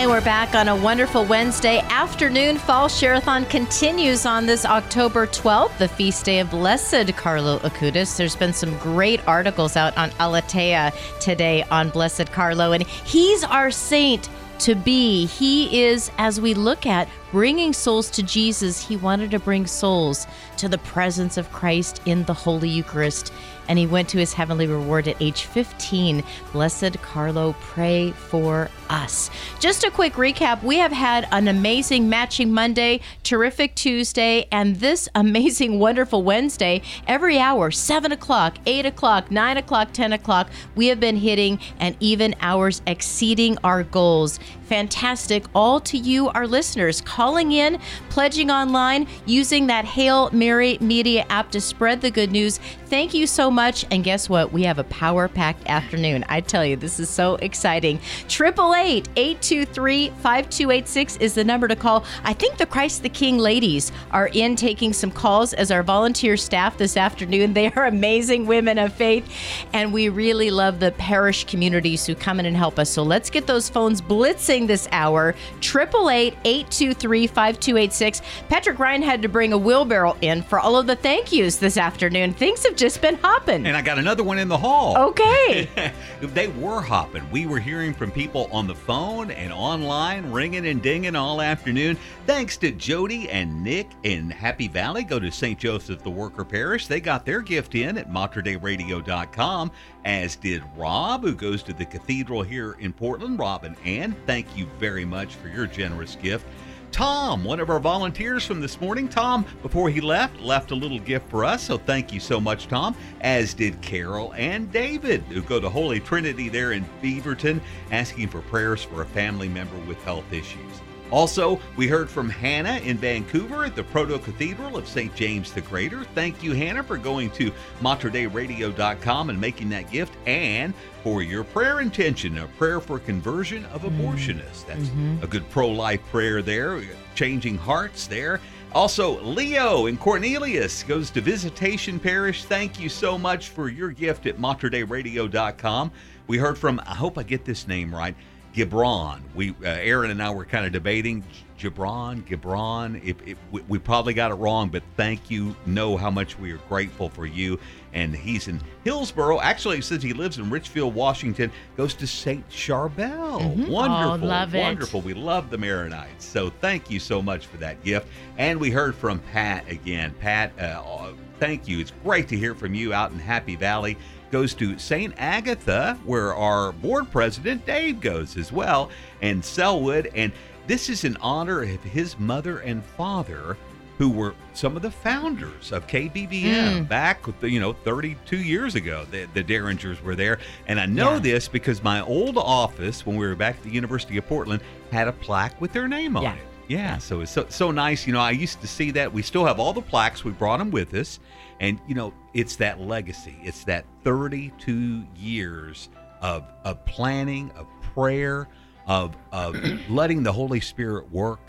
And we're back on a wonderful Wednesday afternoon. Fall Share-a-thon continues on this October 12th, the feast day of Blessed Carlo Acutis. There's been some great articles out on Aleteia today on Blessed Carlo, and he's our saint to be. He is, as we look at bringing souls to Jesus, he wanted to bring souls to the presence of Christ in the Holy Eucharist and he went to his heavenly reward at age 15. Blessed Carlo, pray for us. Just a quick recap we have had an amazing Matching Monday, terrific Tuesday, and this amazing, wonderful Wednesday. Every hour, 7 o'clock, 8 o'clock, 9 o'clock, 10 o'clock, we have been hitting and even hours exceeding our goals. Fantastic. All to you, our listeners, calling in, pledging online, using that Hail Mary Media app to spread the good news. Thank you so much. And guess what? We have a power packed afternoon. I tell you, this is so exciting. 888 823 5286 is the number to call. I think the Christ the King ladies are in taking some calls as our volunteer staff this afternoon. They are amazing women of faith, and we really love the parish communities who come in and help us. So let's get those phones blitzing this hour. 888 823 5286. Patrick Ryan had to bring a wheelbarrow in for all of the thank yous this afternoon. Things have just been hopping. And I got another one in the hall. Okay. they were hopping. We were hearing from people on the phone and online, ringing and dinging all afternoon. Thanks to Jody and Nick in Happy Valley. Go to St. Joseph the Worker Parish. They got their gift in at materdeiradio.com, as did Rob, who goes to the cathedral here in Portland. Rob and Ann, thank you very much for your generous gift. Tom, one of our volunteers from this morning. Tom, before he left, left a little gift for us. So thank you so much, Tom. As did Carol and David, who go to Holy Trinity there in Beaverton, asking for prayers for a family member with health issues. Also, we heard from Hannah in Vancouver at the Proto Cathedral of St. James the Greater. Thank you, Hannah, for going to materdeiradio.com and making that gift, and for your prayer intention, a prayer for conversion of mm-hmm. abortionists. That's mm-hmm. a good pro life prayer there, changing hearts there. Also, Leo and Cornelius goes to Visitation Parish. Thank you so much for your gift at materdeiradio.com. We heard from, I hope I get this name right, Gibran. We, uh, Aaron and I were kind of debating Gibran, Gibran. If, we, we, probably got it wrong, but thank you. Know how much we are grateful for you. And he's in Hillsboro. Actually, he says he lives in Ridgefield, Washington. Goes to Saint Charbel. Mm-hmm. Wonderful, oh, love wonderful. We love the Maronites. So thank you so much for that gift. And we heard from Pat again. Pat, uh, thank you. It's great to hear from you out in Happy Valley goes to St. Agatha, where our board president Dave goes as well, and Sellwood. And this is in honor of his mother and father, who were some of the founders of KBVM mm. back, you know, 32 years ago. The, the Derringers were there. And I know yeah. this because my old office, when we were back at the University of Portland, had a plaque with their name on yeah. it. Yeah, so it's so, so nice. You know, I used to see that. We still have all the plaques. We brought them with us. And, you know, it's that legacy. It's that 32 years of, of planning, of prayer, of, of letting the Holy Spirit work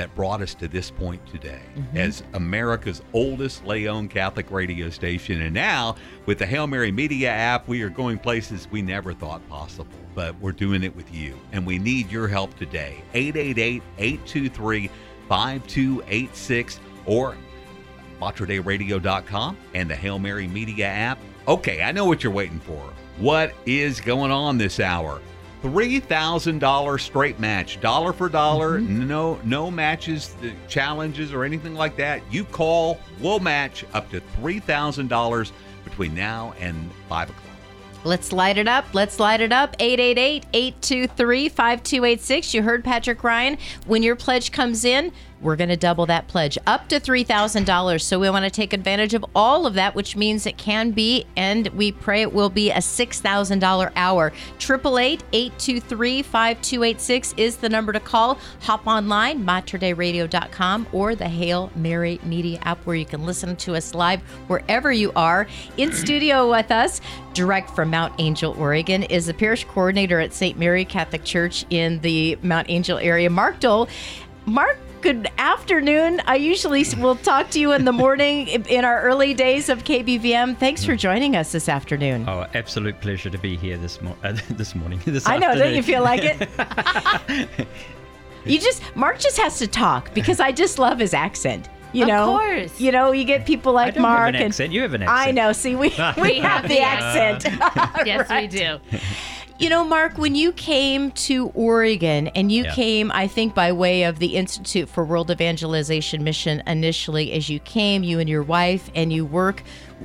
that brought us to this point today mm-hmm. as America's oldest lay owned Catholic radio station. And now, with the Hail Mary Media app, we are going places we never thought possible, but we're doing it with you. And we need your help today. 888 823 5286 or materdeiradio.com and the Hail Mary Media app. Okay, I know what you're waiting for. What is going on this hour? $3,000 straight match, dollar for dollar, mm-hmm. no no matches, challenges or anything like that. You call, we'll match up to $3,000 between now and 5 o'clock. Let's light it up. Let's light it up. 888 823 5286. You heard Patrick Ryan. When your pledge comes in, we're going to double that pledge up to $3,000. So we want to take advantage of all of that, which means it can be, and we pray it will be a $6,000 hour. 888 823 5286 is the number to call. Hop online, materdeiradio.com, or the Hail Mary Media app where you can listen to us live wherever you are. In studio with us, direct from Mount Angel, Oregon, is the parish coordinator at St. Mary Catholic Church in the Mount Angel area, Mark Dol. Mark, good afternoon. I usually will talk to you in the morning in our early days of KBVM. Thanks for joining us this afternoon. Oh, absolute pleasure to be here this, mo- uh, this morning. This I know, don't you feel like it? you just Mark just has to talk because I just love his accent. You Of know, course. you know, you get people I like don't Mark have an and accent. You have an accent. I know. See, we we, We have have the the accent. yes, we do. You know, Mark, when you came to Oregon and you Yeah. came, I think, by way of the Institute for World Evangelization Mission initially, as you came, you and your wife, and you work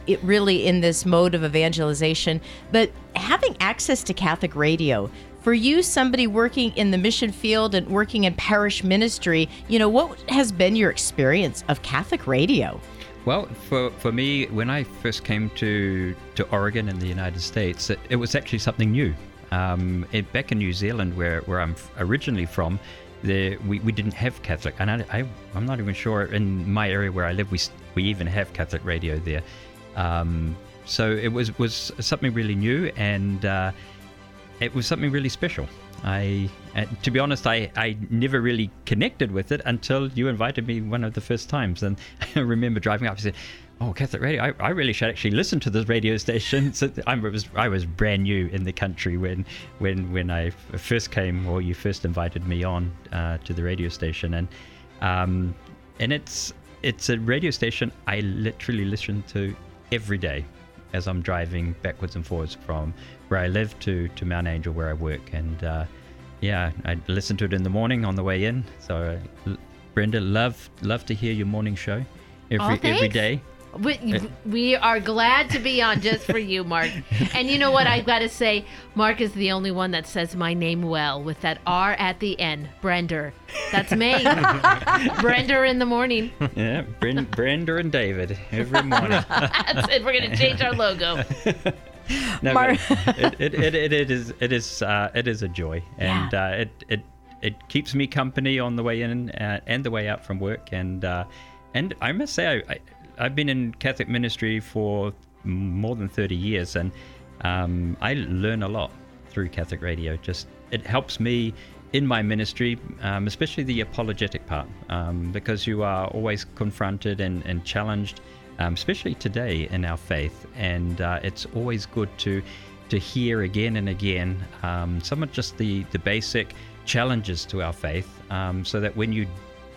it really in this mode of evangelization. But having access to Catholic radio, for you, somebody working in the mission field and working in parish ministry, you know, what has been your experience of Catholic radio? Well, for, for me, when I first came to, to Oregon in the United States, it, it was actually something new. Um, it, back in New Zealand, where, where I'm originally from, there, we, we didn't have Catholic. And I, I, I'm not even sure in my area where I live, we, we even have Catholic radio there. Um, so it was, was something really new and uh, it was something really special. I, and to be honest, I, I never really connected with it until you invited me one of the first times. And I remember driving up and said, "Oh, Catholic radio! I, I really should actually listen to this radio station." So I was I was brand new in the country when when when I first came, or you first invited me on uh, to the radio station, and um, and it's it's a radio station I literally listen to every day as I'm driving backwards and forwards from where I live to, to Mount Angel where I work. And uh, yeah, I listen to it in the morning on the way in. So uh, Brenda, love love to hear your morning show every Aw, every day. We, we are glad to be on just for you, Mark. And you know what? I've got to say, Mark is the only one that says my name well with that R at the end. Brender. That's me. Brender in the morning. Yeah, Bren, Brenda and David every morning. That's it. We're going to change our logo. No, Mar- it, it, it, it, it is it is uh, it is a joy, and uh, it it it keeps me company on the way in uh, and the way out from work, and uh, and I must say I, I I've been in Catholic ministry for more than thirty years, and um, I learn a lot through Catholic radio. Just it helps me in my ministry, um, especially the apologetic part, um, because you are always confronted and, and challenged um, especially today in our faith. And uh, it's always good to to hear again and again um, some of just the the basic challenges to our faith, um, so that when you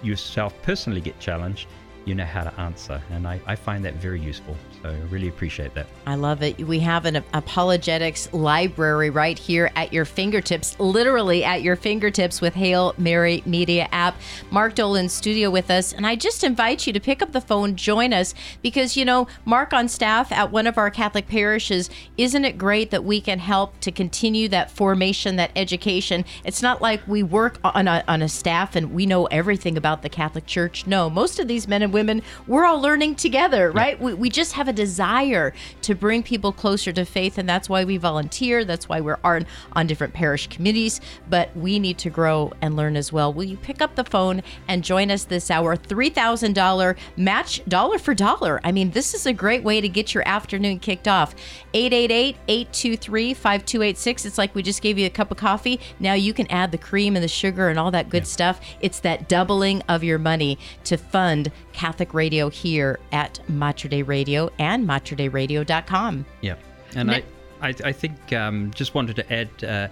yourself personally get challenged, you know how to answer. And I, I find that very useful. So I really appreciate that. I love it. We have an apologetics library right here at your fingertips, literally at your fingertips with Hail Mary Media app. Mark Dolan studio with us, and I just invite you to pick up the phone, join us, because you know Mark on staff at one of our Catholic parishes. Isn't it great that we can help to continue that formation, that education? It's not like we work on a, on a staff and we know everything about the Catholic Church. No, most of these men and women, we're all learning together, right? We, we just have a desire to bring people closer to faith, and that's why we volunteer. That's why we're on, on different parish committees, but we need to grow and learn as well. Will you pick up the phone and join us this hour? $3,000 match dollar for dollar. I mean, this is a great way to get your afternoon kicked off. 888 823 5286. It's like we just gave you a cup of coffee. Now you can add the cream and the sugar and all that good stuff. It's that doubling of your money to fund Catholic radio here at Mater Dei Radio and materdeiradio.com. Yeah, and Ne- I, I, I think um, just wanted to add uh,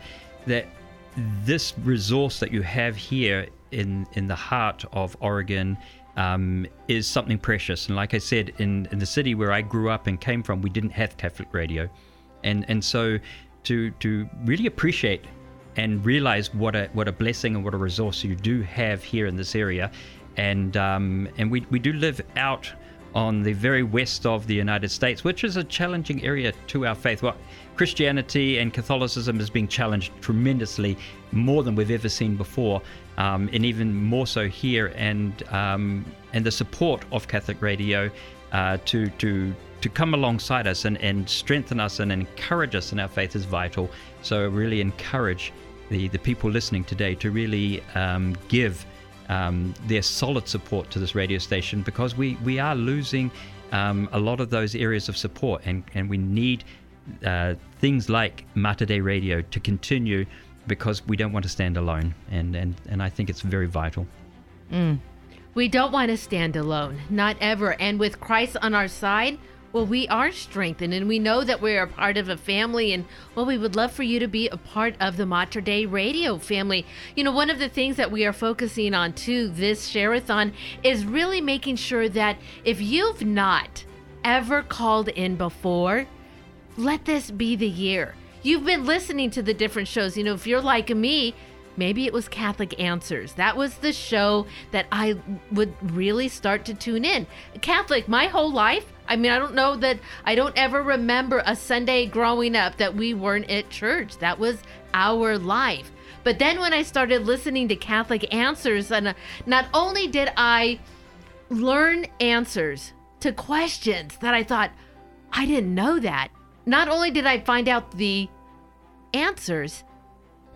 that this resource that you have here in in the heart of Oregon um, is something precious. And like I said, in in the city where I grew up and came from, we didn't have Catholic radio, and and so to to really appreciate and realize what a what a blessing and what a resource you do have here in this area, and um, and we we do live out on the very west of the United States, which is a challenging area to our faith. Well, Christianity and Catholicism is being challenged tremendously, more than we've ever seen before, um, and even more so here. And um, and the support of Catholic Radio uh, to to to come alongside us and, and strengthen us and encourage us in our faith is vital. So really encourage the the people listening today to really um, give um, their solid support to this radio station because we, we are losing um, a lot of those areas of support and, and we need uh, things like Mater Dei Radio to continue because we don't want to stand alone and, and, and I think it's very vital. We don't want to stand alone, not ever. And with Christ on our side, well, we are strengthened and we know that we're a part of a family. And well, we would love for you to be a part of the Mater Dei Radio family. You know, one of the things that we are focusing on too this Share-a-thon is really making sure that if you've not ever called in before, let this be the year. You've been listening to the different shows. You know, if you're like me, maybe it was Catholic Answers. That was the show that I would really start to tune in. Catholic my whole life. I mean, I don't know that I don't ever remember a Sunday growing up that we weren't at church. That was our life. But then when I started listening to Catholic Answers, and uh, not only did I learn answers to questions that I thought, I didn't know that. Not only did I find out the answers,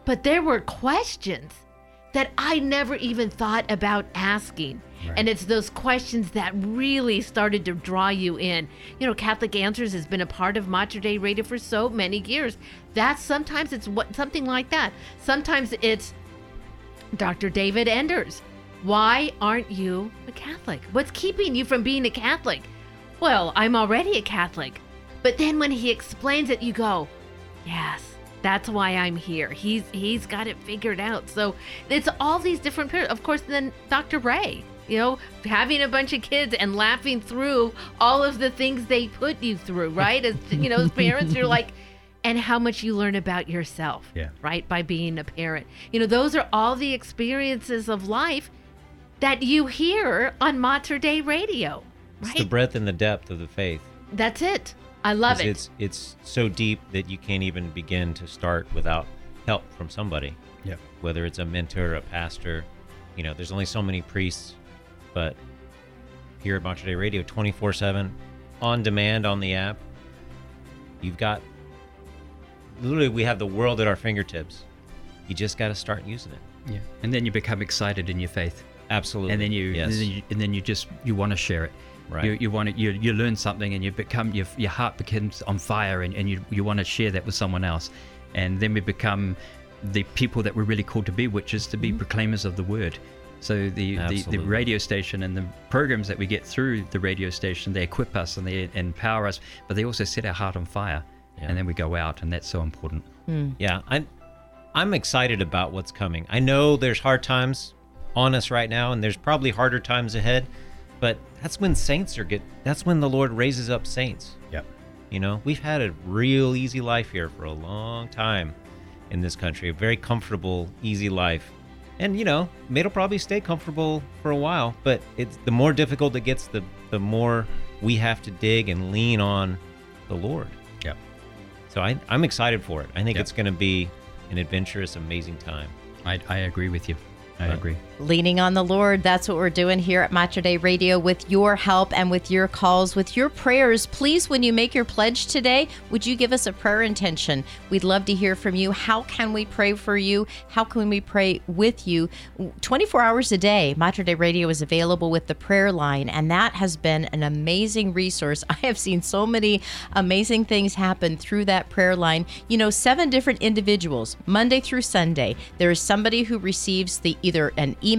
but there were questions that I never even thought about asking. And it's those questions that really started to draw you in. You know, Catholic Answers has been a part of Mater Dei Radio for so many years. That's sometimes it's what something like that. Sometimes it's Dr. David Anders. Why aren't you a Catholic? What's keeping you from being a Catholic? Well, I'm already a Catholic. But then when he explains it, you go, yes, that's why I'm here. He's he's got it figured out. So it's all these different periods. Of course, then Dr. Ray, you know, having a bunch of kids and laughing through all of the things they put you through, right? As you know, as parents, you're like, and how much you learn about yourself, Yeah. right, by being a parent. You know, those are all the experiences of life that you hear on Mater Dei Radio, It's right? the breadth and the depth of the faith. That's it. I love it. It's it's so deep that you can't even begin to start without help from somebody. Yeah. Whether it's a mentor, a pastor, you know, there's only so many priests, but here at Dei Radio, 24/7, on demand on the app, you've got literally we have the world at our fingertips. You just got to start using it. Yeah. And then you become excited in your faith. Absolutely. and then you, yes. and then you and then you just you want to share it Right. you, you want to you, you learn something and you become your, your heart becomes on fire and, and you, you want to share that with someone else and then we become the people that we're really called to be which is to be mm-hmm. proclaimers of the word so the, the, the radio station and the programs that we get through the radio station they equip us and they empower us but they also set our heart on fire Yeah. and then we go out and that's so important hmm. Yeah, I'm I'm excited about what's coming. I know there's hard times on us right now and there's probably harder times ahead, but that's when saints are get that's when the Lord raises up saints. yep You know, we've had a real easy life here for a long time in this country, a very comfortable, easy life. And you know, it'll probably stay comfortable for a while, but it's the more difficult it gets, the the more we have to dig and lean on the Lord. yep So I, I'm excited for it. I think Yeah. it's going to be an adventurous, amazing time. I, I agree with you i Right. agree Leaning on the Lord. That's what we're doing here at Mater Dei Radio with your help and with your calls, with your prayers. Please, when you make your pledge today, would you give us a prayer intention? We'd love to hear from you. How can we pray for you? How can we pray with you? 24 hours a day, Mater Dei Radio is available with the prayer line, and that has been an amazing resource. I have seen so many amazing things happen through that prayer line. You know, seven different individuals, Monday through Sunday. There is somebody who receives the either an email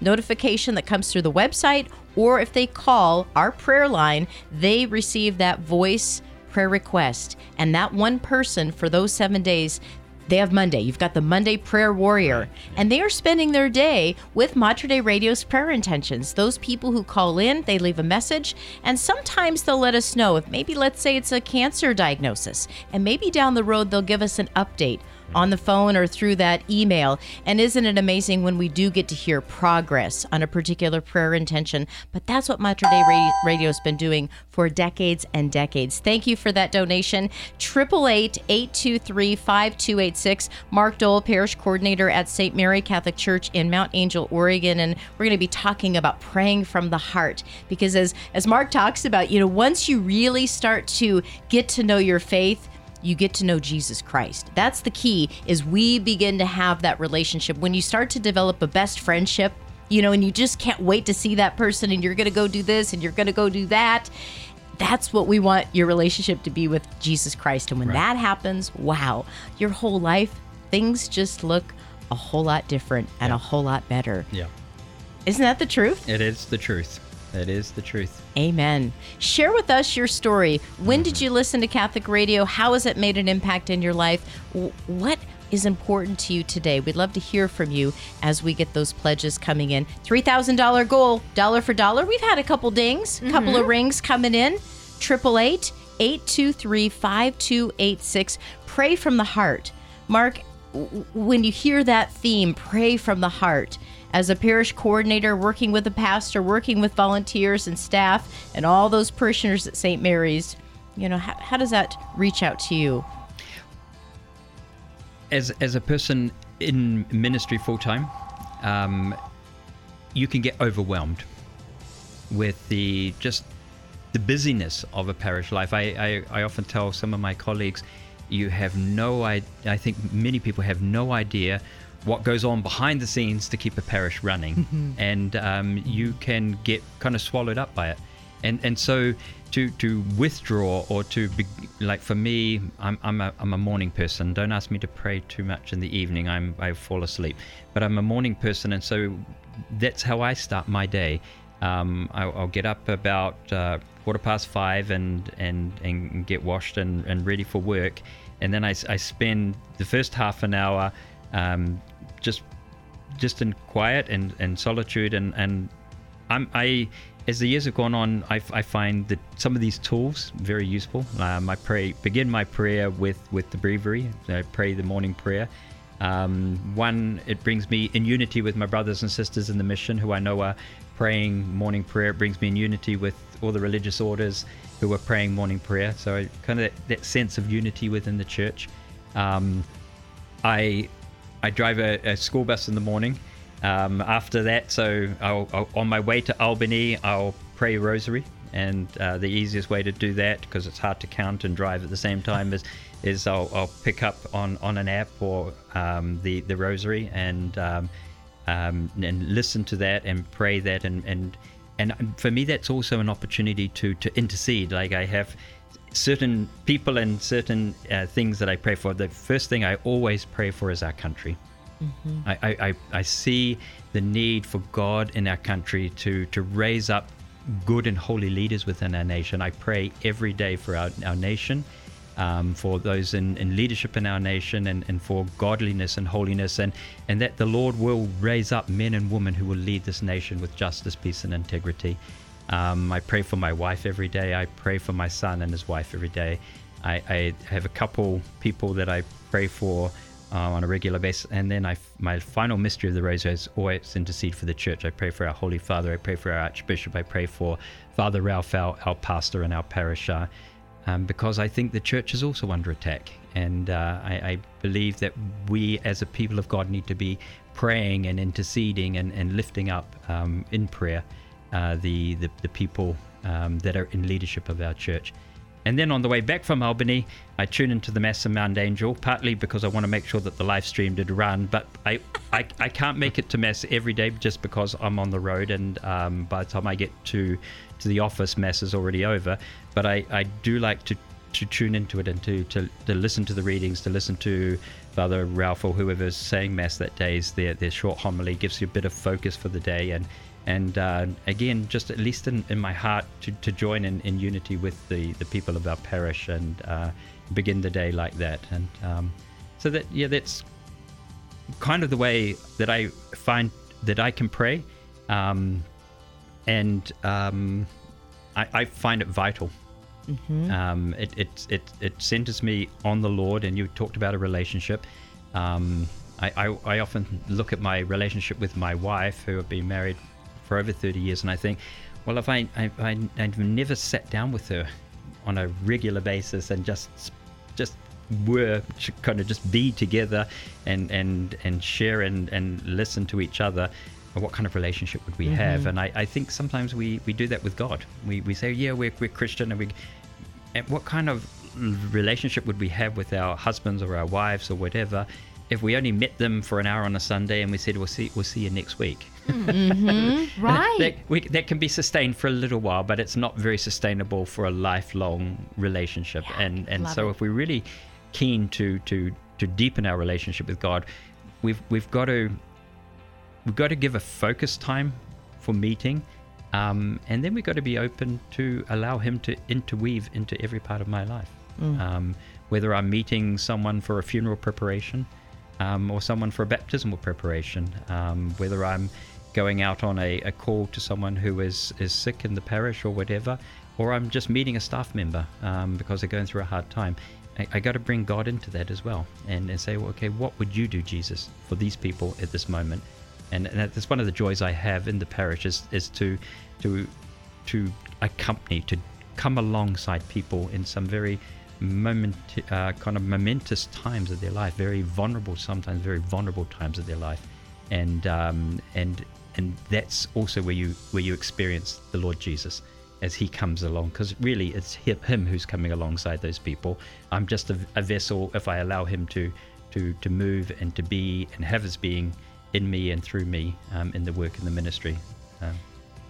notification that comes through the website, or if they call our prayer line, they receive that voice prayer request. And that one person for those seven days they have Monday. You've got the Monday Prayer Warrior, and they are spending their day with Mater Dei Radio's prayer intentions. Those people who call in, they leave a message, and sometimes they'll let us know if maybe, let's say, it's a cancer diagnosis, and maybe down the road they'll give us an update on the phone or through that email. And isn't it amazing when we do get to hear progress on a particular prayer intention? But that's what Mater Ra- Radio has been doing for decades and decades. Thank you for that donation. 888-823-5286. Mark Dol, Parish Coordinator at St. Mary Catholic Church in Mount Angel, Oregon. And we're going to be talking about praying from the heart. Because as, as Mark talks about, you know, once you really start to get to know your faith, you get to know Jesus Christ. That's the key is we begin to have that relationship. When you start to develop a best friendship, you know, and you just can't wait to see that person and you're going to go do this and you're going to go do that. That's what we want your relationship to be with Jesus Christ. And when that happens, wow, your whole life, things just look a whole lot different and a whole lot better. yeah Isn't that the truth? it is the truth That is the truth. Amen. Share with us your story. When did mm-hmm. you listen to Catholic radio? How has it made an impact in your life? What is important to you today? We'd love to hear from you as we get those pledges coming in. $3,000 goal, dollar for dollar. We've had a couple dings, a couple of mm-hmm. rings coming in. 888 823 5286. Pray from the heart. Mark, when you hear that theme, pray from the heart, as a parish coordinator, working with a pastor, working with volunteers and staff, and all those parishioners at St. Mary's, you know, how, how does that reach out to you? as as a person in ministry full time, um, you can get overwhelmed with the just the busyness of a parish life. I, I, I often tell some of my colleagues, you have no I I think many people have no idea what goes on behind the scenes to keep a parish running, and um, you can get kind of swallowed up by it. And and so to to withdraw or to be, like for me, I'm I'm a, I'm a morning person. Don't ask me to pray too much in the evening. I'm I fall asleep, but I'm a morning person, and so that's how I start my day. Um, I'll, I'll get up about uh, quarter past five and and and get washed and, and ready for work, and then I, I spend the first half an hour um, just just in quiet and, and solitude. And and I'm I as the years have gone on I, I find that some of these tools very useful. Um, I pray begin my prayer with with the breviary. I pray the morning prayer. Um, one it brings me in unity with my brothers and sisters in the mission who I know are praying morning prayer. It brings me in unity with all the religious orders who are praying morning prayer. So kind of that, that sense of unity within the church. Um, I I drive a, a school bus in the morning. Um, after that, so I'll, I'll, on my way to Albany, I'll pray a rosary, and uh, the easiest way to do that, because it's hard to count and drive at the same time, is is I'll, I'll pick up on, on an app or um, the the rosary and um, um, and listen to that and pray that and and and for me that's also an opportunity to to intercede. Like I have certain people and certain uh, things that I pray for. The first thing I always pray for is our country. I, I, I, I see the need for God in our country to, to raise up good and holy leaders within our nation. I pray every day for our, our nation, um, for those in, in leadership in our nation, and, and for godliness and holiness, and, and that the Lord will raise up men and women who will lead this nation with justice, peace, and integrity. Um, I pray for my wife every day. I pray for my son and his wife every day. I, I have a couple people that I pray for uh, on a regular basis, and then I, my final mystery of the rosary is always intercede for the church. I pray for our Holy Father. I pray for our Archbishop. I pray for Father Ralph, our, our pastor and our parish, uh, um, because I think the church is also under attack, and uh, I, I believe that we as a people of God need to be praying and interceding and, and lifting up um, in prayer uh, the, the the people um, that are in leadership of our church. And then on the way back from Albany, I tune into the Mass of Mount Angel, partly because I want to make sure that the live stream did run, but I, I, I can't make it to Mass every day just because I'm on the road, and um, by the time I get to to the office, Mass is already over. But I, I do like to, to tune into it and to, to, to listen to the readings, to listen to Father Ralph or whoever's saying Mass that day. Their, their short homily gives you a bit of focus for the day, and and uh, again, just at least in, in my heart, to, to join in, in unity with the, the people of our parish and uh, begin the day like that. And um, so that, yeah, that's kind of the way that I find that I can pray. Um, and um, I, I find it vital. Um, it, it, it, it centers me on the Lord, and you talked about a relationship. Um, I, I, I often look at my relationship with my wife, who have been married for over 30 years, and I think, well, if I, I, I I've never sat down with her on a regular basis and just just were to kind of just be together and and and share and and listen to each other what kind of relationship would we mm-hmm. have? And I, I think sometimes we we do that with god. We, we say yeah we're, we're christian and we and what kind of relationship would we have with our husbands or our wives or whatever if we only met them for an hour on a sunday and we said we'll see we'll see you next week Right. that, we, that can be sustained for a little while, but it's not very sustainable for a lifelong relationship. and and so, it. if we're really keen to to to deepen our relationship with God, we've we've got to we've got to give a focus time for meeting, Um, and then we've got to be open to allow Him to interweave into every part of my life. Um, whether I'm meeting someone for a funeral preparation um, or someone for a baptismal preparation, um, whether I'm going out on a, a call to someone who is, is sick in the parish or whatever, or I'm just meeting a staff member um, because they're going through a hard time. I, I got to bring God into that as well and, and say, well, okay, what would you do, Jesus, for these people at this moment? And, and that's one of the joys I have in the parish is, is to, to, to accompany, to come alongside people in some very moment, uh, kind of momentous times of their life, very vulnerable, sometimes very vulnerable times of their life, and um, and and that's also where you where you experience the Lord Jesus as He comes along, because really it's Him who's coming alongside those people. I'm just a, a vessel if I allow Him to to to move and to be and have His being in me and through me um, in the work in the ministry. Um,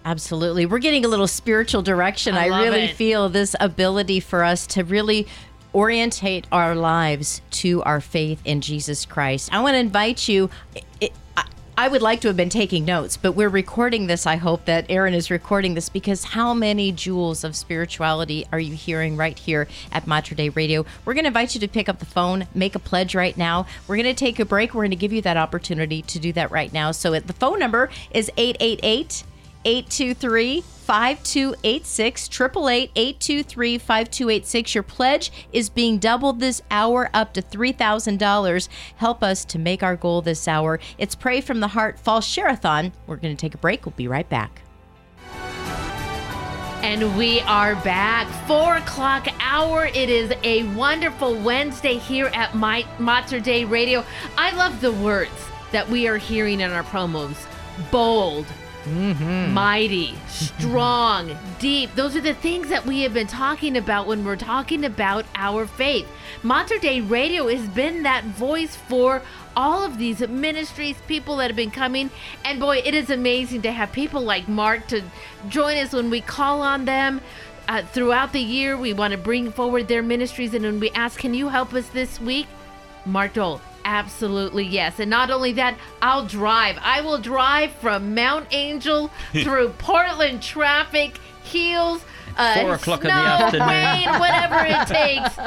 Absolutely. We're getting a little spiritual direction. I I, really it. feel this ability for us to really orientate our lives to our faith in Jesus Christ. I want to invite you. It, I, would like to have been taking notes, but we're recording this. I hope that Aaron is recording this because how many jewels of spirituality are you hearing right here at Mater Dei Radio? We're going to invite you to pick up the phone, make a pledge right now. We're going to take a break. We're going to give you that opportunity to do that right now. So uh, the phone number is 888 823 5286 888 823 5286 your pledge is being doubled this hour up to $3000 help us to make our goal this hour it's pray from the heart fall share-a-thon we're going to take a break we'll be right back And we are back. Four o'clock hour. It is a wonderful Wednesday here at My Mater Dei Radio. I love the words that we are hearing in our promos. Bold, mighty, strong, deep. Those are the things that we have been talking about when we're talking about our faith. Mater Dei Radio has been that voice for all of these ministries, people that have been coming. And boy, it is amazing to have people like Mark to join us when we call on them. Uh, throughout the year, we want to bring forward their ministries. And when we ask, Can you help us this week? Mark Dol, absolutely yes. And not only that, I'll drive. I will drive from Mount Angel through Portland traffic, heels, uh, Four o'clock in the afternoon. rain, whatever it takes.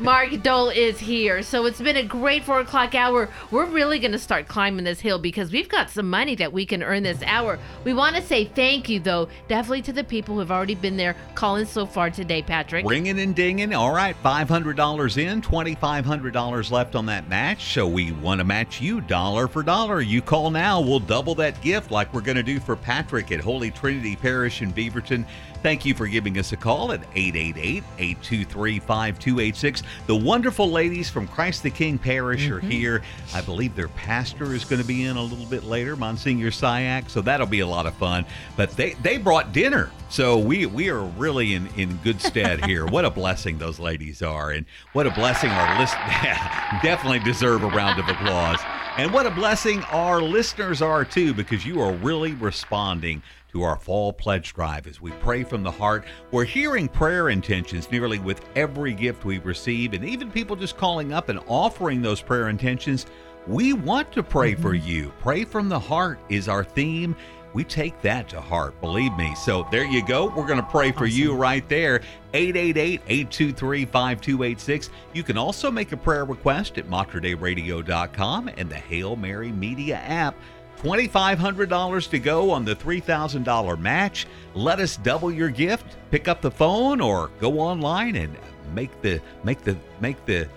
Mark Dol is here. So it's been a great four o'clock hour. We're really going to start climbing this hill because we've got some money that we can earn this hour. We want to say thank you, though, definitely to the people who have already been there calling so far today, Patrick. Ringing and dinging. All right, $500 in, $2,500 left on that match. So we want to match you dollar for dollar. You call now, we'll double that gift like we're going to do for Patrick at Holy Trinity Parish in Beaverton. Thank you for giving us a call at 888 823 5286. The wonderful ladies from Christ the King Parish are mm-hmm. here. I believe their pastor is going to be in a little bit later, Monsignor Syak, so that'll be a lot of fun. But they, they brought dinner. So we we are really in, in good stead here. what a blessing those ladies are, and what a blessing our list definitely deserve a round of applause. And what a blessing our listeners are too, because you are really responding to our fall pledge drive as we pray from the heart. We're hearing prayer intentions nearly with every gift we receive, and even people just calling up and offering those prayer intentions. We want to pray for mm-hmm. you. Pray from the heart is our theme. We take that to heart, believe me. So there you go. We're going to pray for you right there. 888 823 5286. You can also make a prayer request at materdeiradio.com and the Hail Mary Media app. $2,500 to go on the $3,000 match. Let us double your gift. Pick up the phone or go online and make the make the make the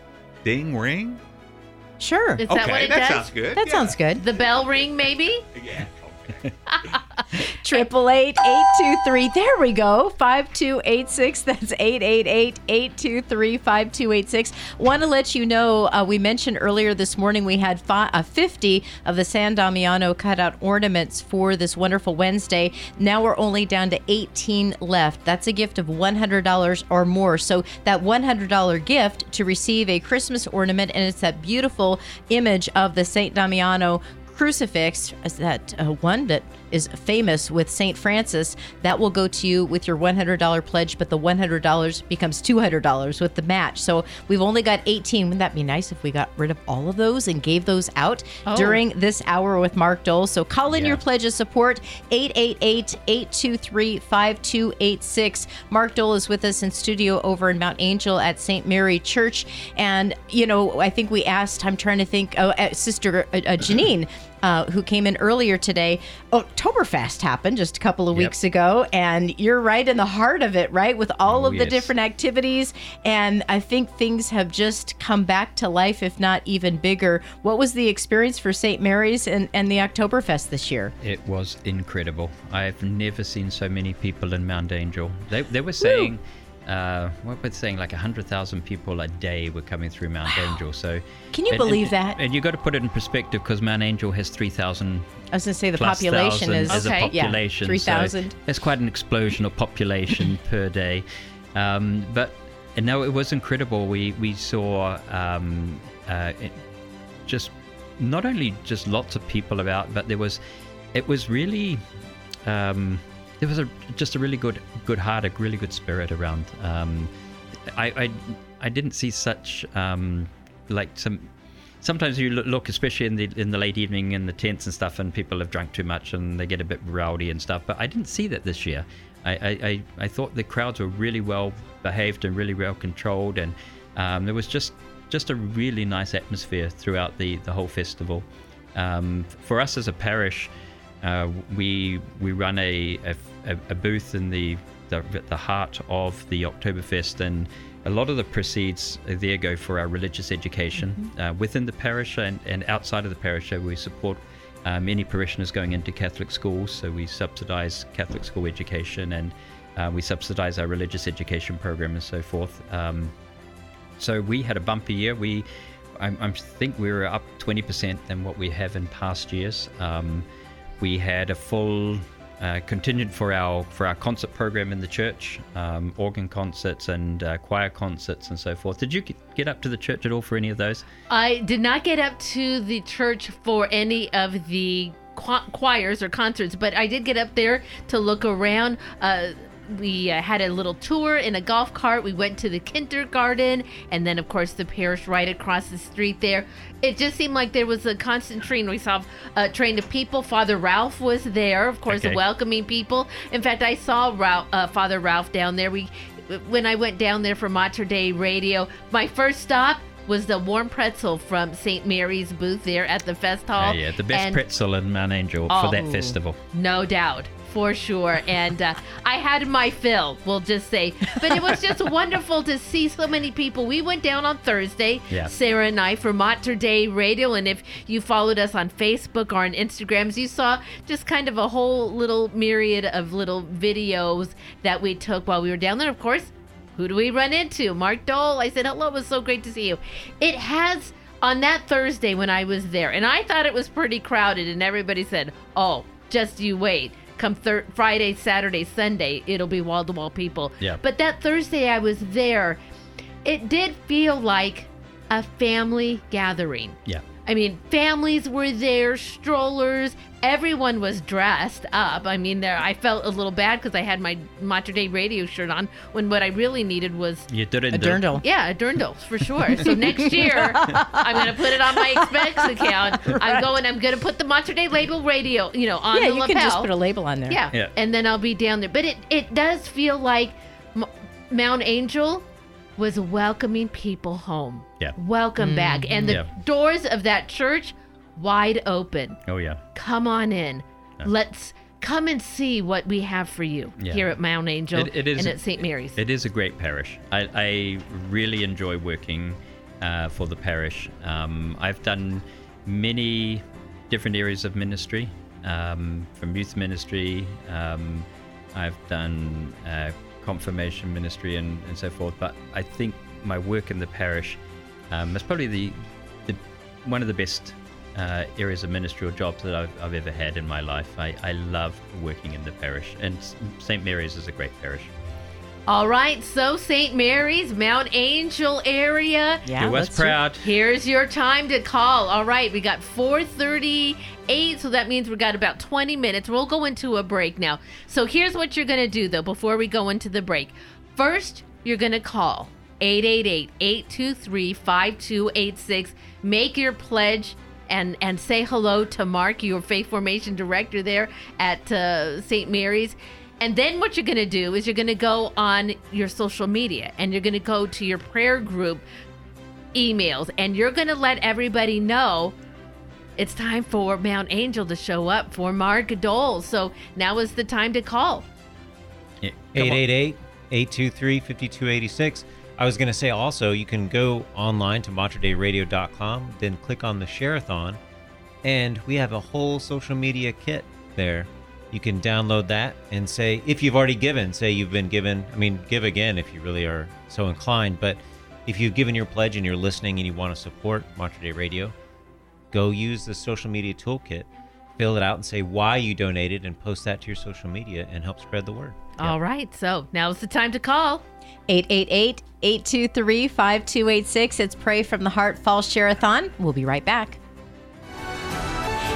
ding ring. sure Is that what it does? sounds good. that Yeah. sounds good The bell ring, maybe? Yeah. Triple eight eight two three. There we go. Five two eight six. That's eight eight eight eight two three five two eight six. Want to let you know. Uh, we mentioned earlier this morning we had fi- uh, fifty of the San Damiano cutout ornaments for this wonderful Wednesday. Now we're only down to eighteen left. That's a gift of one hundred dollars or more. So that one hundred dollar gift to receive a Christmas ornament, and it's that beautiful image of the Saint Damiano crucifix, is that uh, one that is famous with St. Francis, that will go to you with your $100 pledge, but the $100 becomes $200 with the match. So we've only got 18. Wouldn't that be nice if we got rid of all of those and gave those out Oh. during this hour with Mark Dol? So call in Yeah. your pledge of support 888 823 5286. Mark Dol is with us in studio over in Mount Angel at St. Mary Church. And, you know, I think we asked, I'm trying to think, oh, uh, Sister uh, uh, Janine. Uh, who came in earlier today? Oktoberfest happened just a couple of Yep. weeks ago, and you're right in the heart of it, right? With all Oh, of the yes. different activities, and I think things have just come back to life, if not even bigger. What was the experience for St. Mary's and, and the Oktoberfest this year? It was incredible. I've never seen so many people in Mount Angel. They, they were saying, uh, what were saying? Like 100,000 people a day were coming through Mount Angel. So Can you and- believe and- that? And you got to put it in perspective because Mount Angel has 3,000 I was going to say the population is Okay. a population. Yeah, 3,000. So that's quite an explosion of population per day. Um, but and no, it was incredible. We we saw um, uh, it, just not only just lots of people about, but there was it was really um, there was a just a really good good heart, a really good spirit around. Um, I, I I didn't see such um, like some. Sometimes you look, especially in the in the late evening in the tents and stuff, and people have drunk too much and they get a bit rowdy and stuff. But I didn't see that this year. I I, I, thought the crowds were really well behaved and really well controlled, and um, there was just just a really nice atmosphere throughout the the whole festival. Um, for us as a parish, uh, we we run a, a, a booth in the, the the heart of the Oktoberfest, and a lot of the proceeds there go for our religious education uh, within the parish and, and outside of the parish. We support uh, many parishioners going into Catholic schools, so we subsidize Catholic school education and uh, we subsidize our religious education program and so forth. Um, so we had a bumper year. We, I, I think we were up 20% than what we have in past years. Um, we had a full uh, contingent for our for our concert program in the church, um, organ concerts and uh, choir concerts and so forth. Did you get, up to the church at all for any of those? I did not get up to the church for any of the choirs or concerts, but I did get up there to look around. Uh, we uh, had a little tour in a golf cart. We went to the kindergarten, and then, of course, the parish right across the street there. It just seemed like there was a constant train. We saw a train of people. Father Ralph was there, of course, Okay. welcoming people. In fact, I saw Ralph, uh, Father Ralph down there. We, when I went down there for Mater Dei Radio, my first stop was the warm pretzel from St. Mary's booth there at the fest hall. Uh, yeah, the best And pretzel in Mount Angel for that Oh. festival. No doubt, for sure. And uh, I had my fill, we'll just say. But it was just wonderful to see so many people. We went down on Thursday, Yeah. Sarah and I, for Mater Dei Radio. And if you followed us on Facebook or on Instagrams, you saw just kind of a whole little myriad of little videos that we took while we were down there. Of course, who do we run into? Mark Dol. I said, hello, it was so great to see you. It has, on that Thursday when I was there, and I thought it was pretty crowded, and everybody said, oh, just you wait. Come thir- Friday, Saturday, Sunday, it'll be wall to wall people. Yeah. But that Thursday I was there, it did feel like a family gathering. Yeah. I mean, families were there, strollers. Everyone was dressed up. I mean, there. I felt a little bad because I had my Mater Dei radio shirt on when what I really needed was You did. A dirndl. yeah, a dirndl for sure. So next year, I'm gonna put it on my expense account. I'm going. I'm gonna put the Mater Dei label radio, you know, on yeah, the you lapel. can just put a label on there. yeah. Yeah. and then I'll be down there. But it it does feel like M- Mount Angel was welcoming people home. Yeah. Welcome back, mm-hmm. and the Yeah. doors of that church wide open. Oh yeah. Come on in. Let's come and see what we have for you Yeah. here at Mount Angel It- it is- and at St. Mary's. It is a great parish. I, I really enjoy working uh, for the parish. Um, I've done many different areas of ministry, um, from youth ministry. Um, I've done uh, confirmation ministry and, and so forth. But I think my work in the parish um, is probably the, the one of the best uh, areas of ministry or jobs that I've, I've ever had in my life. I, I love working in the parish, and St. Mary's is a great parish. All right, so St. Mary's, Mount Angel area. Yeah, Do us let's proud. Here's your time to call. All right, we got 438, so that means we got about 20 minutes. We'll go into a break now. So here's what you're going to do though before we go into the break. First, you're going to call 888-823-5286. Make your pledge and and say hello to Mark, your faith formation director there at uh, St. Mary's. And then what you're going to do is you're going to go on your social media and you're going to go to your prayer group emails and you're going to let everybody know it's time for Mount Angel to show up for Mark Dol. So now is the time to call. Yeah, 888 823 5286. I was going to say also, you can go online to materdeiradio.com, then click on the Shareathon, and we have a whole social media kit there. You can download that and say, if you've already given, say you've been given, I mean, give again if you really are so inclined, but if you've given your pledge and you're listening and you want to support Mater Dei Radio, go use the social media toolkit, fill it out, and say why you donated, and post that to your social media and help spread the word. All right. So now's the time to call. 888-823-5286. It's Pray from the Heart Fall Share-a-thon. We'll be right back.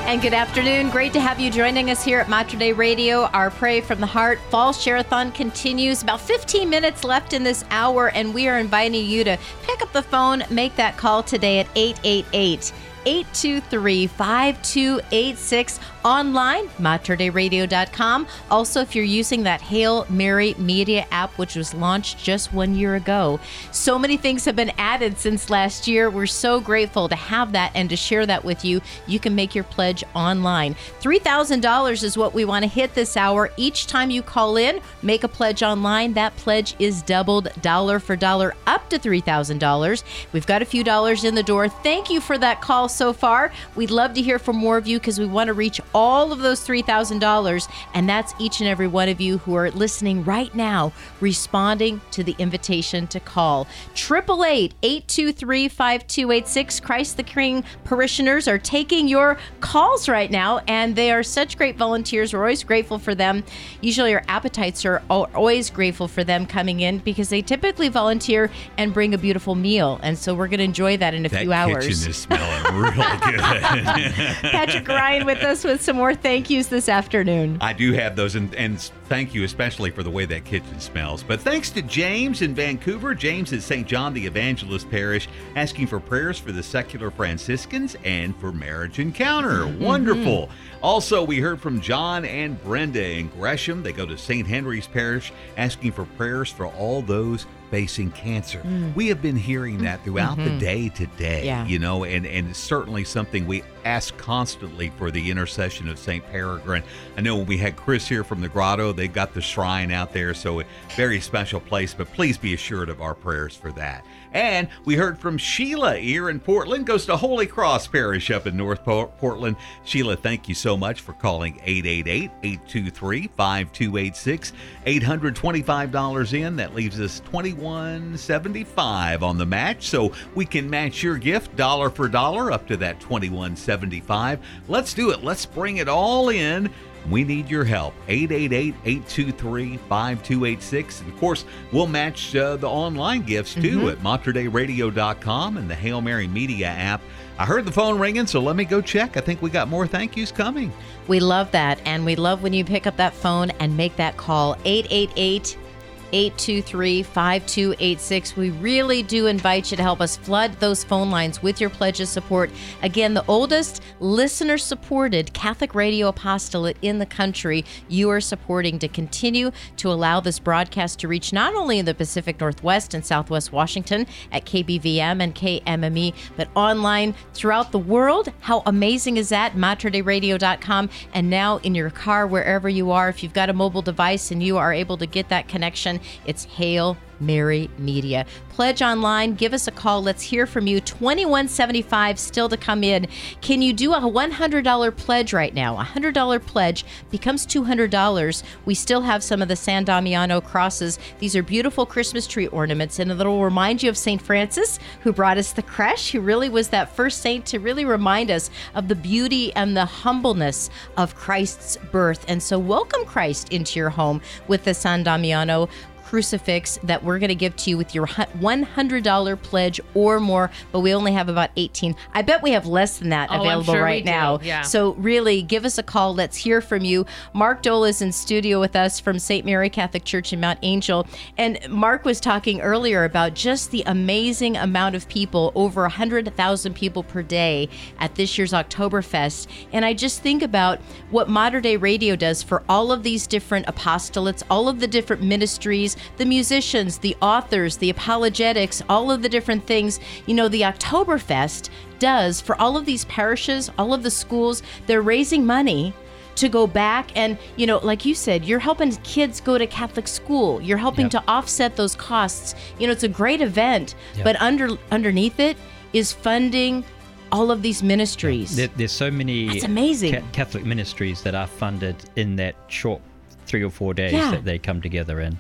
And good afternoon. Great to have you joining us here at Mater Dei Radio. Our Pray from the Heart Fall Share-a-thon continues. About 15 minutes left in this hour, and we are inviting you to pick up the phone, make that call today at 888 823 5286 online, materdeiradio.com. Also, if you're using that Hail Mary Media app, which was launched just one year ago, so many things have been added since last year. We're so grateful to have that and to share that with you. You can make your pledge online. $3,000 is what we want to hit this hour. Each time you call in, make a pledge online. That pledge is doubled dollar for dollar up to $3,000. We've got a few dollars in the door. Thank you for that call so far. We'd love to hear from more of you because we want to reach all of those $3,000. And that's each and every one of you who are listening right now, responding to the invitation to call. 888 823 5286. Christ the King parishioners are taking your calls right now, and they are such great volunteers. We're always grateful for them. Usually, our appetites are always grateful for them coming in because they typically volunteer and bring a beautiful meal. And so we're going to enjoy that in a That few kitchen hours. is smelling really good. Patrick Ryan with us with some more thank yous this afternoon. I do have those, and, and thank you especially for the way that kitchen smells. But thanks to James in Vancouver, James at St. John the Evangelist Parish, asking for prayers for the secular Franciscans and for marriage encounter. Mm-hmm. Wonderful. Also, we heard from John and Brenda in Gresham. They go to St. Henry's Parish, asking for prayers for all those facing cancer. Mm. We have been hearing that throughout the mm-hmm. day today. Yeah. You know, and, and it's certainly something we ask constantly for the intercession of St. Peregrine. I know when we had Chris here from the grotto, they got the shrine out there, so a very special place, but please be assured of our prayers for that. And we heard from Sheila here in Portland, goes to Holy Cross Parish up in North Portland. Sheila, thank you so much for calling 888 823 5286. $825 in. That leaves us $21.75 on the match. So we can match your gift dollar for dollar up to that $21.75. Let's do it. Let's bring it all in. We need your help. 888 823 5286. And of course, we'll match uh, the online gifts too at materdeiradio.com and the Hail Mary Media app. I heard the phone ringing, so let me go check. I think we got more thank yous coming. We love that. And we love when you pick up that phone and make that call 888 823 5286. We really do invite you to help us flood those phone lines with your pledge of support. Again, the oldest listener supported Catholic radio apostolate in the country, you are supporting to continue to allow this broadcast to reach not only in the Pacific Northwest and Southwest Washington at KBVM and KMME, but online throughout the world. How amazing is that? MaterDeiRadio.com. And now in your car, wherever you are, if you've got a mobile device and you are able to get that connection, it's Hail Mary Media. Pledge online, give us a call. Let's hear from you. 2175 still to come in. Can you do a $100 pledge right now? A $100 pledge becomes $200. We still have some of the San Damiano crosses. These are beautiful Christmas tree ornaments and it'll remind you of St. Francis who brought us the creche, who really was that first saint to really remind us of the beauty and the humbleness of Christ's birth. And so welcome Christ into your home with the San Damiano crucifix that we're going to give to you with your $100 pledge or more, but we only have about 18. I bet we have less than that Oh, available sure right now. Yeah. So really give us a call. Let's hear from you. Mark Dol is in studio with us from St. Mary Catholic Church in Mount Angel. And Mark was talking earlier about just the amazing amount of people, over 100,000 people per day at this year's Oktoberfest. And I just think about what Mater Dei Radio does for all of these different apostolates, all of the different ministries, the musicians, the authors, the apologetics, all of the different things. You know, the Oktoberfest does for all of these parishes, all of the schools, they're raising money to go back and you know like you said you're helping kids go to catholic school you're helping Yep. to offset those costs you know it's a great event Yep. but under underneath it is funding all of these ministries There, there's so many That's amazing. Ca- Catholic ministries that are funded in that short three or four days Yeah. that they come together in.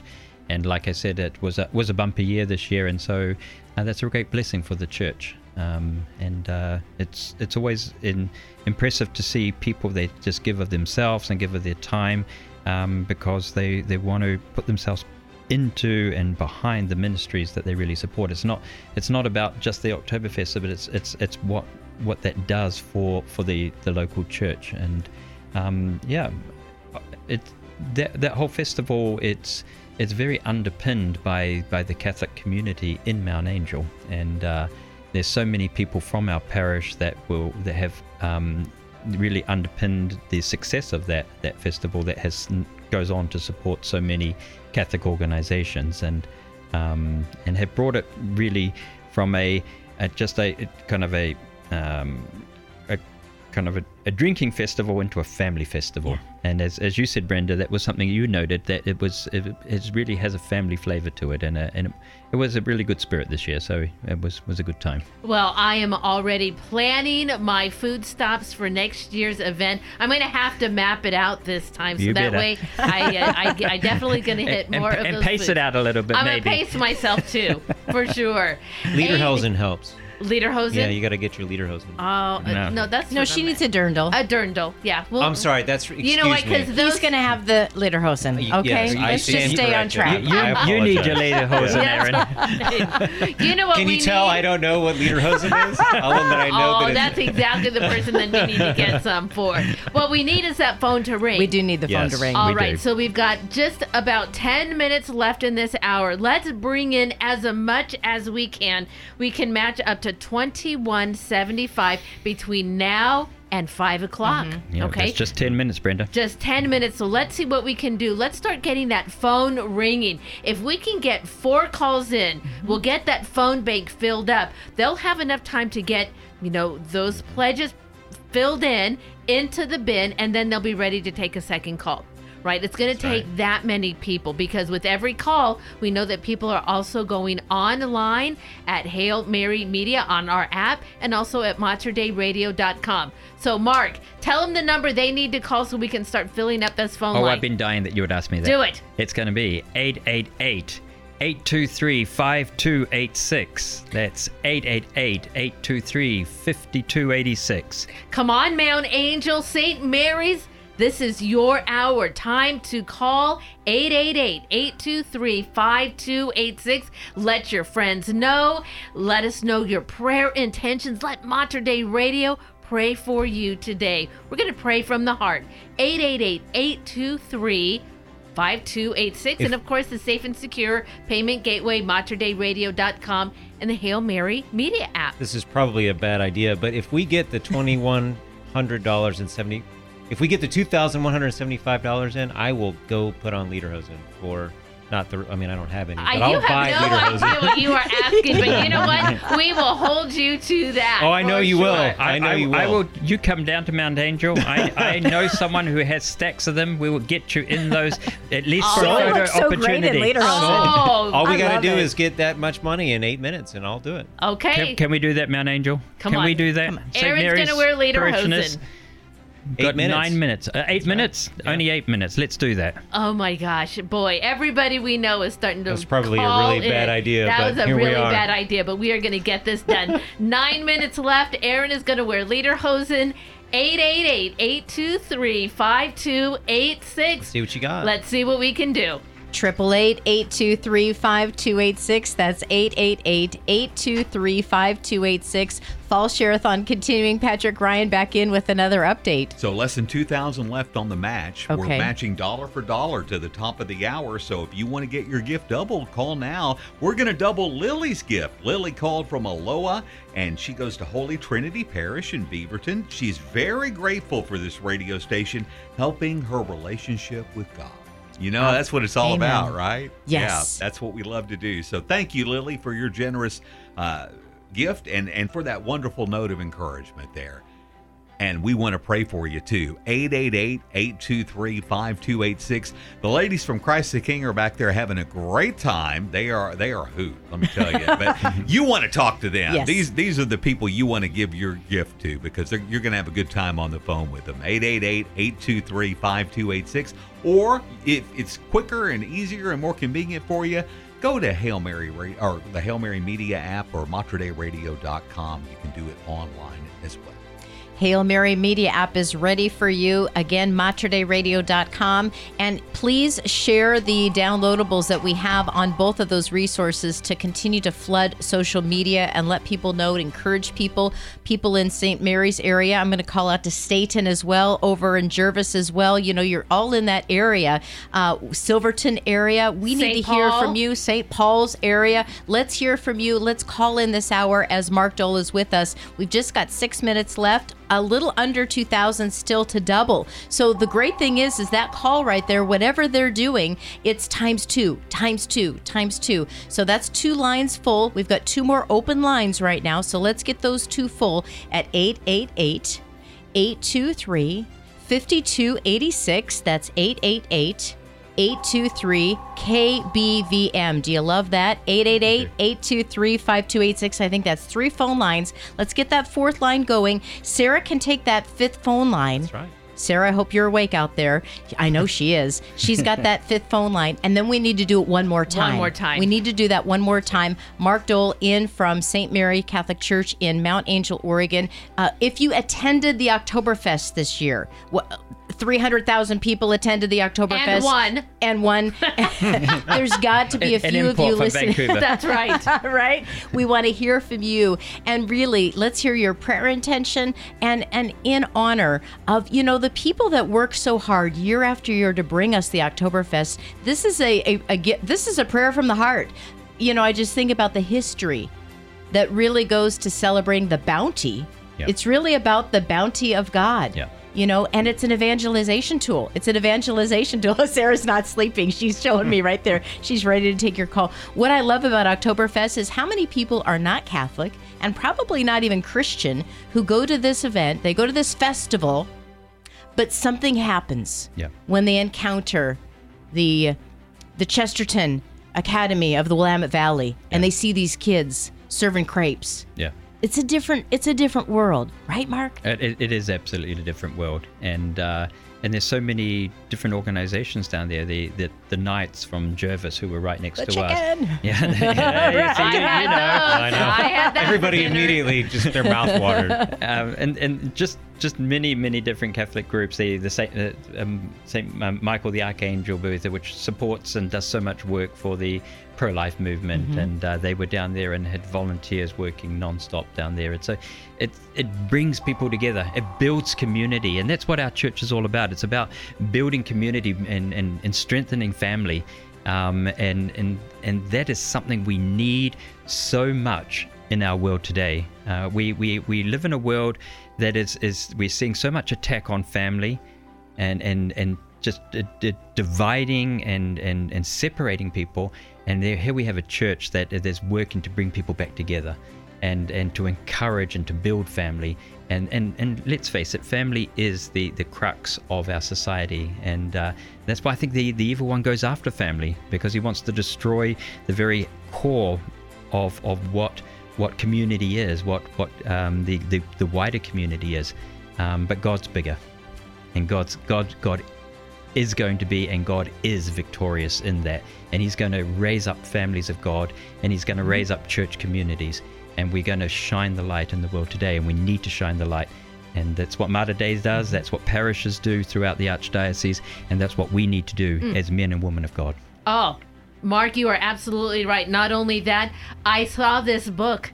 And like I said, it was a, was a bumper year this year, and so uh, that's a great blessing for the church. Um, and uh, it's it's always in, impressive to see people they just give of themselves and give of their time um, because they, they want to put themselves into and behind the ministries that they really support. It's not it's not about just the Oktoberfest, but it's it's it's what what that does for for the the local church and um, yeah, it that that whole festival it's it's very underpinned by by the Catholic community in Mount Angel and. Uh, there's so many people from our parish that will that have um, really underpinned the success of that that festival that has goes on to support so many Catholic organisations and um, and have brought it really from a, a just a, kind of a um, kind of a, a drinking festival into a family festival. And as, as you said, Brenda, that was something you noted that it was it, it really has a family flavour to it, and a, and it, it was a really good spirit this year. So it was was a good time. Well, I am already planning my food stops for next year's event. I'm going to have to map it out this time, so You that better. way I, uh, I, I definitely going to hit and, more and, of and those pace foods. it out a little bit, I'm maybe. going to pace myself too, for sure. Lederhosen helps. Lederhosen. Yeah, you got to get your Lederhosen. Oh uh, No. no. that's no she needs a dirndl a dirndl. Yeah. Well, I'm sorry, that's excuse You know what? Because those he's gonna have the lederhosen Y- okay yes, I let's just stay on track You, I you need your apologize. lederhosen, Yes. Aaron. you know what Can we you tell need? I don't know what Lederhosen is? Other than I know oh, that that's exactly the person that we need to get some for. What we need is that phone to ring. we do need the phone to ring All right, do. so we've got just about 10 minutes left in this hour. Let's bring in as much as we can. We can match up to 2175 between now and 5 o'clock. Mm-hmm. Yeah, okay? That's just 10 minutes, Brenda. just 10 minutes. So let's see what we can do. Let's start getting that phone ringing. If we can get four calls in, mm-hmm. we'll get that phone bank filled up. They'll have enough time to get, you know, those pledges filled in into the bin and then they'll be ready to take a second call. Right? It's going to take right. that many people because with every call, we know that people are also going online at Hail Mary Media on our app and also at materdeiradio.com. So, Mark, tell them the number they need to call so we can start filling up this phone Oh, line. I've been dying that you would ask me that. Do it. It's going to be 888 823 5286. That's 888 823 5286. Come on, Mount Angel, St. Mary's. This is your hour. Time to call 888 823 5286. Let your friends know. Let us know your prayer intentions. Let Mater Dei Radio pray for you today. We're going to pray from the heart. 888 823 5286. And of course, the safe and secure payment gateway, materdeiradio.com, and the Hail Mary media app. This is probably a bad idea, but if we get the $2,100.70, if we get the two thousand one hundred seventy five dollars in, I will go put on Lederhosen for not the. I mean, I don't have any, but I, I'll buy have no Lederhosen. idea what you are asking, but you know what? We will hold you to that. Oh, I know for you will. sure. I know you will. I will. will. You come down to Mount Angel. I, I know someone who has stacks of them. We will get you in those at least for Oh, a you photo look so great in opportunity. lederhosen. Oh, All we got to do it. is get that much money in eight minutes, and I'll do it. okay. Can, can we do that, Mount Angel? Come can on. we do that? Come on. Aaron's Mary's gonna wear parishioners lederhosen. Eight Got minutes. nine minutes. Uh, eight minutes. Only eight minutes. Let's do that. Oh my gosh, boy! Everybody we know is starting to. That's probably a call really bad idea, That but was a here really bad idea, but we are going to get this done. Nine minutes left. Aaron is going to wear lederhosen. 888-823-5286. See what you got. Let's see what we can do. 888 823 5286. That's 888 823 5286. Fall Sherathon continuing. Patrick Ryan back in with another update. So less than 2,000 left on the match. We're matching dollar for dollar to the top of the hour. So if you want to get your gift doubled, call now. We're going to double Lily's gift. Lily called from Aloha and she goes to Holy Trinity Parish in Beaverton. She's very grateful for this radio station helping her relationship with God. You know, that's what it's all Amen. about, right? Yes. Yeah, that's what we love to do. So thank you, Lily, for your generous uh, gift and, and for that wonderful note of encouragement there. And we want to pray for you too. 888 823 5286. The ladies from Christ the King are back there having a great time. They are they are a hoot, let me tell you. But you want to talk to them. Yes. These these are the people you want to give your gift to because you're going to have a good time on the phone with them. 888 823 5286. Or if it's quicker and easier and more convenient for you, go to Hail Mary or the Hail Mary Media app or materdeiradio.com. You can do it online as well. Hail Mary Media app is ready for you. Again, materdeiradio.com. And please share the downloadables that we have on both of those resources to continue to flood social media and let people know, encourage people, people in St. Mary's area. I'm going to call out to Stayton as well, over in Gervais as well. You know, you're all in that area. Uh, Silverton area. We need St. to hear from you. St. Paul's area. Let's hear from you. Let's call in this hour as Mark Dol is with us. We've just got six minutes left. A little under 2,000 still to double. So the great thing is, is that call right there, whatever they're doing, it's times two, times two, times two. So that's two lines full. We've got two more open lines right now. So let's get those two full at 888 823 5286. That's 888 823 KBVM. Do you love that? 888 823 5286. I think that's three phone lines. Let's get that fourth line going. Sarah can take that fifth phone line. That's right. Sarah, I hope you're awake out there. I know she is. She's got that fifth phone line. And then we need to do it one more time. One more time. We need to do that one more time. Mark Dol in from St. Mary Catholic Church in Mount Angel, Oregon. Uh, if you attended the Oktoberfest this year, what, 300,000 people attended the Oktoberfest. And one. And one. There's got to be a An few of you listening. That's right. right? We want to hear from you. And really, let's hear your prayer intention and and in honor of, you know, the people that work so hard year after year to bring us the Oktoberfest. This is a, a, a this is a prayer from the heart. You know, I just think about the history that really goes to celebrating the bounty. Yeah. It's really about the bounty of God. Yeah. You know, and it's an evangelization tool. It's an evangelization tool. Sarah's not sleeping. She's showing me right there. She's ready to take your call. What I love about Oktoberfest is how many people are not Catholic and probably not even Christian who go to this event, they go to this festival, but something happens Yeah. when they encounter the the Chesterton Academy of the Willamette Valley and they see these kids serving crepes. Yeah. It's a different it's a different world, right, Mark? It, it, it is absolutely a different world, and uh, and there's so many different organisations down there. The, the the Knights from Gervais, who were right next The to us. chicken. Yeah, yeah, I you see, you- had you know. I know. I had Everybody immediately just their mouth watered. um, and and just just many many different Catholic groups. The the Saint, uh, um, Saint um, Michael the Archangel booth, which supports and does so much work for the pro-life movement, and uh, they were down there and had volunteers working non-stop down there. And so it it brings people together. It builds community, and that's what our church is all about. It's about building community and and, and strengthening family. Um, and and and that is something we need so much in our world today. Uh, we, we we live in a world that is is we're seeing so much attack on family, and and and just uh, dividing and and and separating people. And there, here we have a church that is working to bring people back together, and and to encourage and to build family. And and and let's face it, family is the the crux of our society, and uh, that's why I think the the evil one goes after family because he wants to destroy the very core of of what what community is, what what um, the, the the wider community is. Um, but God's bigger, and God's God God is going to be and God is victorious in that, and He's going to raise up families of God, and He's going to raise up church communities, and we're going to shine the light in the world today, and we need to shine the light. And that's what Mater Dei does. That's what parishes do throughout the archdiocese, and that's what we need to do mm. as men and women of God. Oh, Mark, you are absolutely right. Not only that, I saw this book.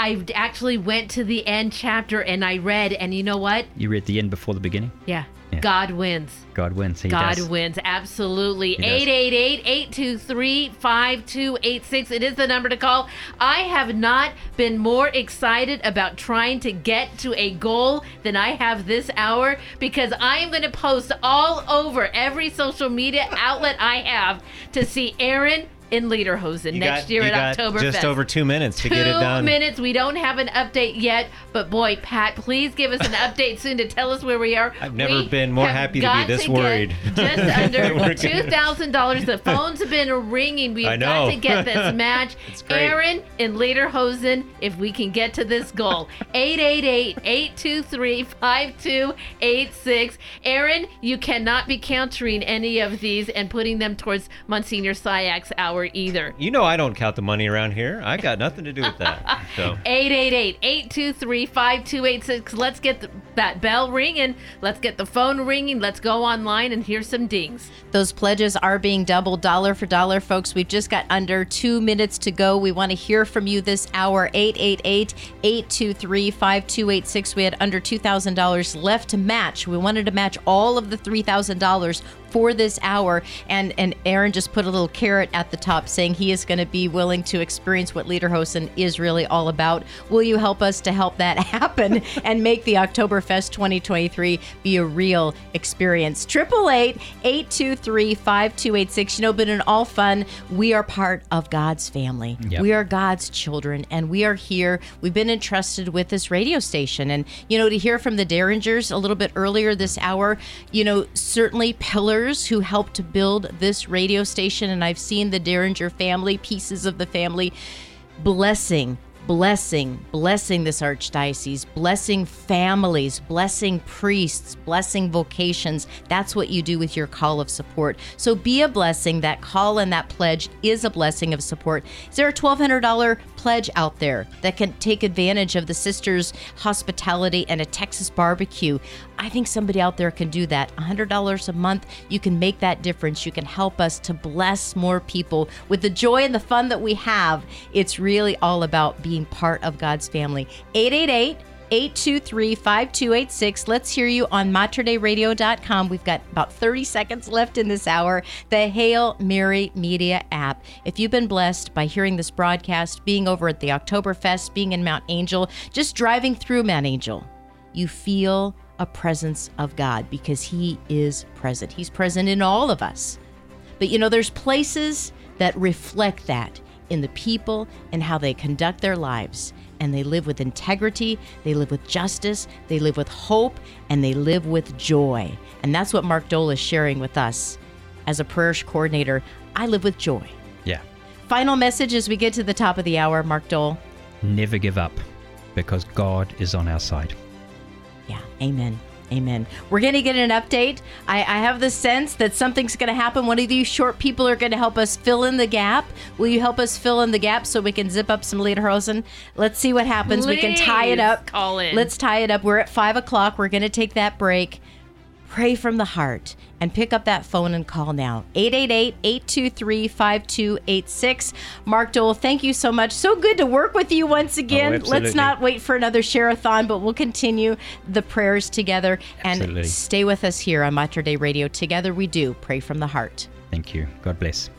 I actually went to the end chapter and I read, and you know what? You read the end before the beginning. Yeah. Yeah. God wins. God wins. He God does. wins. Absolutely. does. 888 823 5286. It is the number to call. I have not been more excited about trying to get to a goal than I have this hour because I am going to post all over every social media outlet I have to see Aaron in Lederhosen You next got- year you at Oktoberfest. Just over two minutes to Two get it done. Two minutes. We don't have an update yet, but boy, Pat, please give us an update soon to tell us where we are. I've never We been more happy to be this get worried. Just under two thousand dollars. The phones have been ringing. We've got to get this match. Aaron in Lederhosen, if we can get to this goal. 888-823-5286. Aaron, you cannot be countering any of these and putting them towards Monsignor Sayak's hour either. You know I don't count the money around here. I got nothing to do with that. So 888-823-5286. Let's get the, that bell ringing. Let's get the phone ringing. Let's go online and hear some dings. Those pledges are being doubled dollar for dollar, folks. We've just got under two minutes to go. We want to hear from you this hour. 888 823 5286. We had under $2,000 left to match. We wanted to match all of the $3,000 for this hour. And, and Aaron just put a little carrot at the top saying he is going to be willing to experience what Lederhosen is really all about. Will you help us to help that happen and make the Oktoberfest 2023 be a real experience? 888 823 5286. You know, but in all fun, we are part of God's family. Yep. We are God's children, and we are here. We've been entrusted with this radio station. And, you know, to hear from the Derringers a little bit earlier this hour, you know, certainly pillars who helped build this radio station. And I've seen the Derringer family, pieces of the family, blessing blessing, blessing this archdiocese, blessing families, blessing priests, blessing vocations. That's what you do with your call of support. So be a blessing. That call and that pledge is a blessing of support. Is there a $1,200 pledge out there that can take advantage of the sisters' hospitality and a Texas barbecue? I think somebody out there can do that. $100 a month, you can make that difference. You can help us to bless more people with the joy and the fun that we have. It's really all about being part of God's family. 888 823 5286. Let's hear you on materdeiradio.com. We've got about 30 seconds left in this hour. The Hail Mary Media app. If you've been blessed by hearing this broadcast, being over at the Oktoberfest, being in Mount Angel, just driving through Mount Angel, you feel a presence of God because He is present. He's present in all of us. But you know, there's places that reflect that in the people and how they conduct their lives. And they live with integrity, they live with justice, they live with hope, and they live with joy. And that's what Mark Dol is sharing with us. As a prayer coordinator, I live with joy. Yeah. Final message as we get to the top of the hour, Mark Dol. Never give up because God is on our side. Yeah, amen. Amen. We're going to get an update. I, I have the sense that something's going to happen. One of these short people are going to help us fill in the gap. Will you help us fill in the gap so we can zip up some Lederhosen? Let's see what happens. we can tie it up. call in. Let's tie it up. We're at five o'clock. We're going to take that break. Pray from the heart and pick up that phone and call now. 888 823 5286. Mark Dol, thank you so much. So good to work with you once oh, again. Let's not wait for another share-a-thon, but we'll continue the prayers together and Absolutely. stay with us here on Mater Dei Radio. Together we do pray from the heart. Thank you. God bless.